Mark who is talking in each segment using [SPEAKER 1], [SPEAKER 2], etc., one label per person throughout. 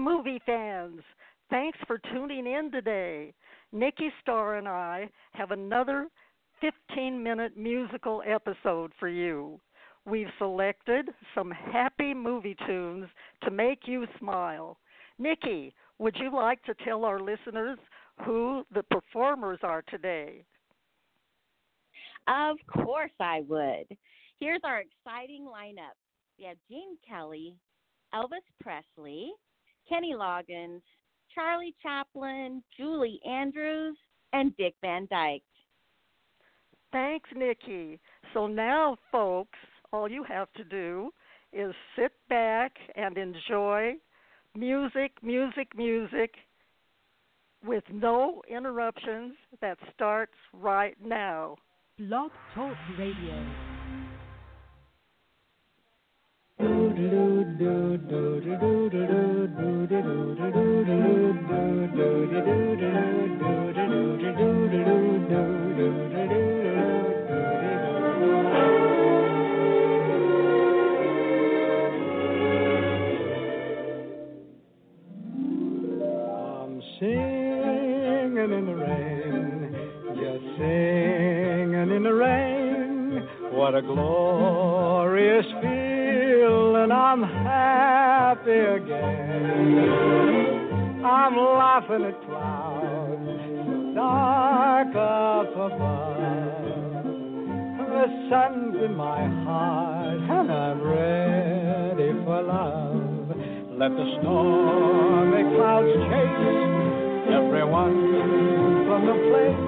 [SPEAKER 1] movie fans. Thanks for tuning in today. Nikki Starr and I have another 15 minute musical episode for you. We've selected some happy movie tunes to make you smile. Nikki, would you like to tell our listeners who the performers are today?
[SPEAKER 2] Of course I would. Here's our exciting lineup. We have Gene Kelly, Elvis Presley, Kenny Loggins, Charlie Chaplin, Julie Andrews, and Dick Van Dyke.
[SPEAKER 1] Thanks, Nikki. So now, folks, all you have to do is sit back and enjoy music, music, music with no interruptions that starts right now.
[SPEAKER 3] Blog Talk Radio.
[SPEAKER 4] I'm singing in the rain, just singing in the rain. What a glorious feeling! I'm happy again. I'm laughing at clouds dark up above. The sun's in my heart and I'm ready for love. Let the stormy clouds chase everyone from the place.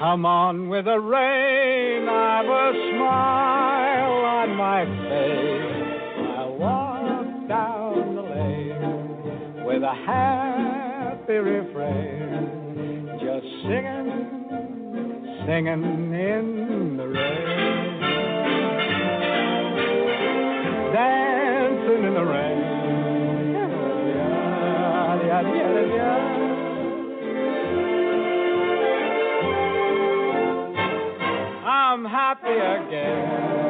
[SPEAKER 4] Come on with the rain, I've a smile on my face. A happy refrain, just singing, singing in the rain. Dancing in the rain. I'm happy again.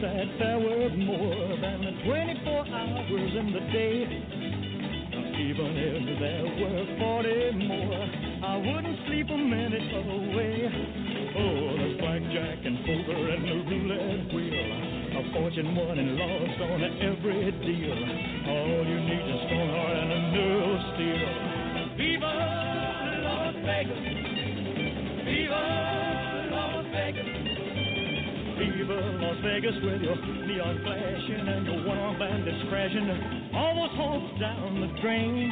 [SPEAKER 5] that there were more than the 24 hours in the day. Even if there were 40 more, I wouldn't sleep a minute away. Oh, there's blackjack and poker and the roulette wheel. A fortune won and lost on every deal. All you need is a strong heart and a nerve steel. Viva Las Vegas! Viva Las Vegas! Viva Las Vegas with your neon flashing and your one-armed bandits crashing, almost homes down the drain.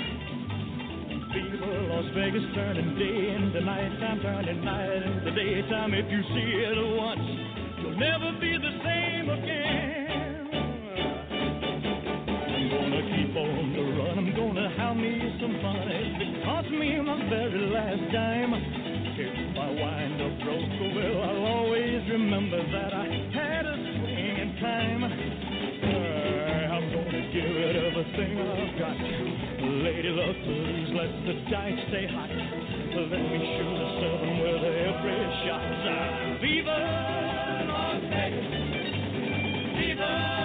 [SPEAKER 5] Viva Las Vegas turning day into nighttime, turning night into daytime. If you see it once, you'll never be the same again. I'm gonna keep on the run. I'm gonna have me some fun. It cost me my very last dime. Remember that I had a swing in time. I'm gonna give it everything I've got. Lady luck, please let the dice stay hot. Let me shoot a seven with every shot. Uh, Viva Las Vegas! Viva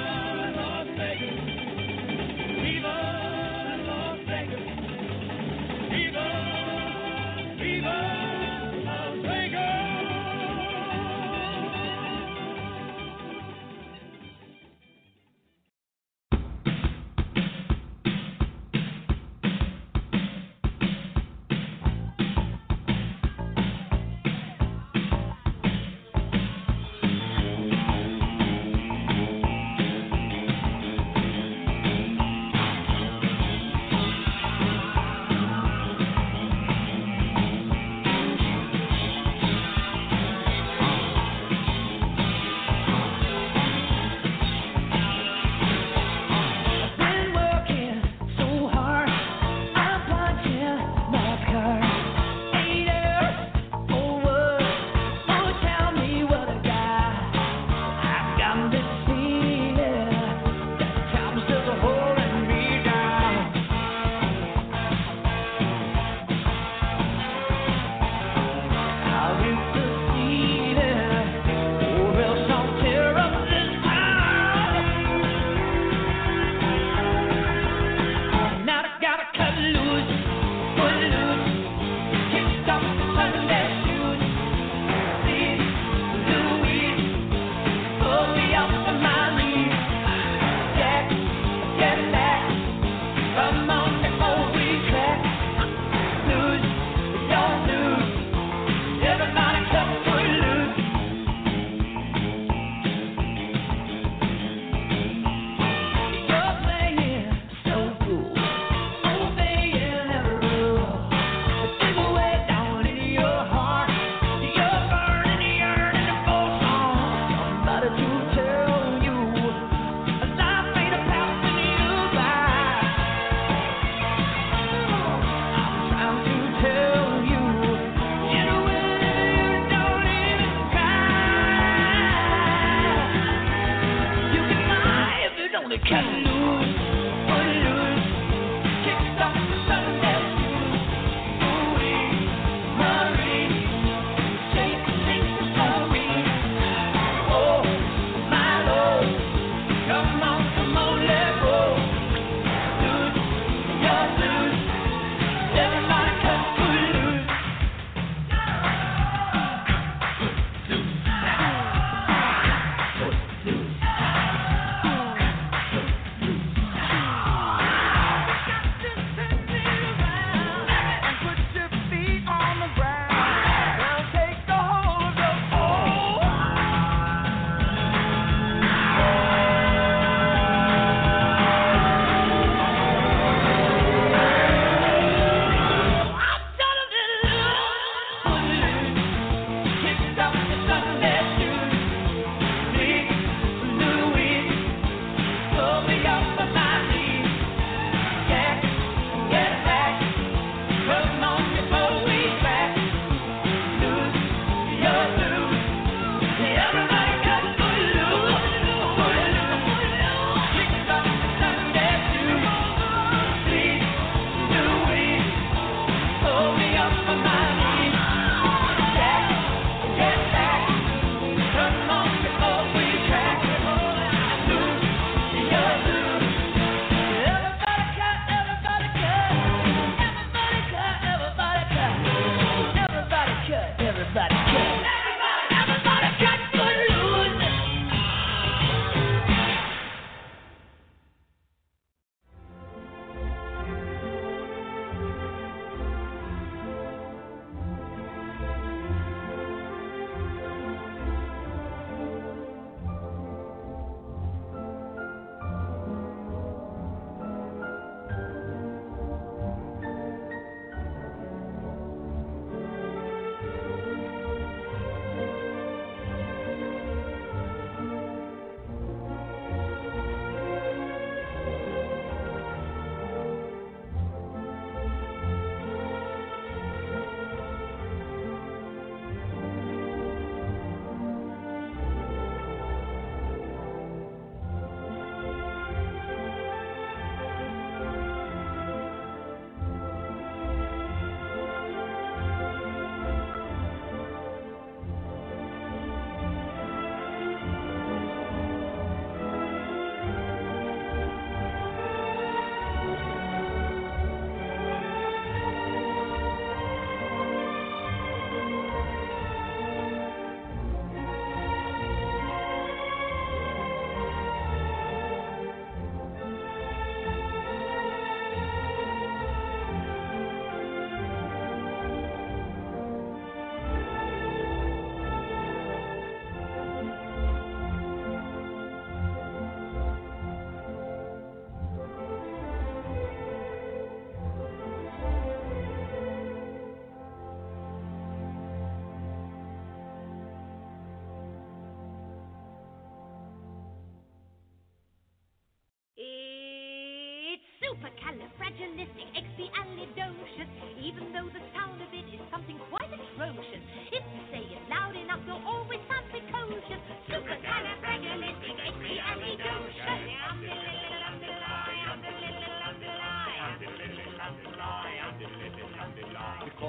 [SPEAKER 6] Supercalifragilistic, expialidocious. Even though the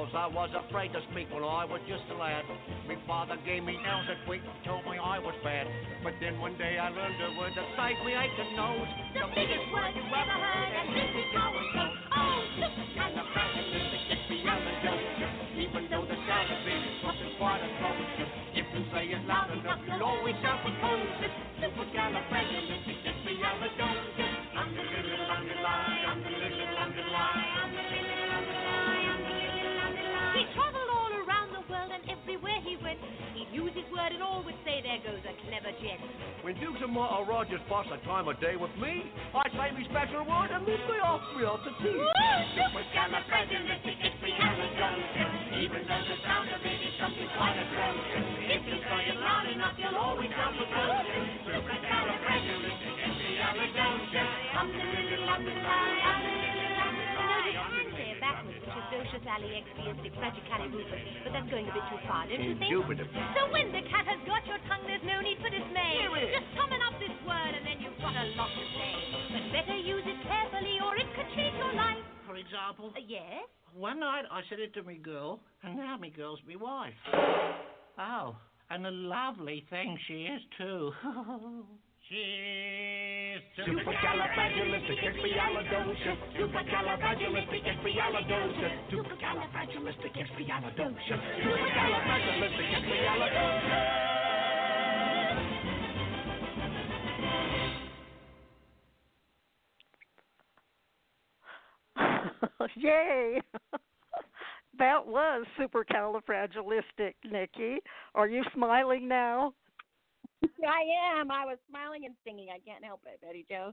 [SPEAKER 7] Because I was afraid to speak when I was just a lad. My father gave me nails that week and told me I was bad. But then one day I learned a word that saved me ache and nose.
[SPEAKER 6] The biggest word you ever heard, and this is how it goes. Oh, supercalifragilisticexpialidocious.
[SPEAKER 7] Even though the sound of it is something quite atrocious. If you say it loud enough, you'll always sound precocious. Supercalifragilisticexpialidocious.
[SPEAKER 6] Gent.
[SPEAKER 7] When Dukes and maharajas pass a time of day with me, I say me special word and then they ask me out to tea.
[SPEAKER 6] Supercalifragilisticexpialidocious.
[SPEAKER 7] Even though the sound of it is something quite atrocious. If you say it loud enough, you'll always sound precocious. Supercalifragilisticexpialidocious.
[SPEAKER 6] I'm the little underline, I'm the little underline. You can say it backwards, which is docious aliexpiastic fragicalirufus, but that's going a bit too far, don't you think?
[SPEAKER 7] Indubitably.
[SPEAKER 6] So when the cat has got your tongue, there's no need for dismay.
[SPEAKER 7] Here it is.
[SPEAKER 6] Just summon up this word and then you've got a lot to say. But better use it carefully or it could change your life.
[SPEAKER 7] For example,
[SPEAKER 6] Uh, yes?
[SPEAKER 7] one night I said it to me girl, and now me girl's me wife. Oh, and a lovely thing she is too. Cheers. Supercalifragilisticexpialidocious. Supercalifragilisticexpialidocious. Supercalifragilisticexpialidocious. Supercalifragilisticexpialidocious.
[SPEAKER 1] Yay! that was supercalifragilistic, Nikki. Are you smiling now?
[SPEAKER 2] I am. I was smiling and singing. I can't help it, Betty Jo.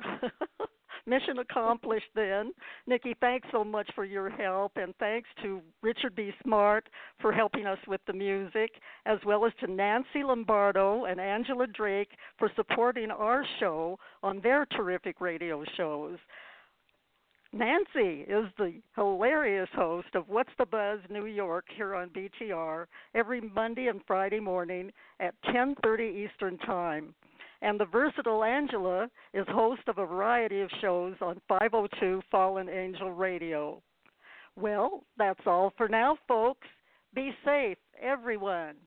[SPEAKER 1] Mission accomplished then. Nikki, thanks so much for your help, and thanks to Richard B. Smart for helping us with the music, as well as to Nancy Lombardo and Angela Drake for supporting our show on their terrific radio shows. Nancy is the hilarious host of What's the Buzz New York here on BTR every Monday and Friday morning at 10:30 Eastern Time. And the versatile Angela is host of a variety of shows on 502 Fallen Angel Radio. Well, that's all for now, folks. Be safe, everyone.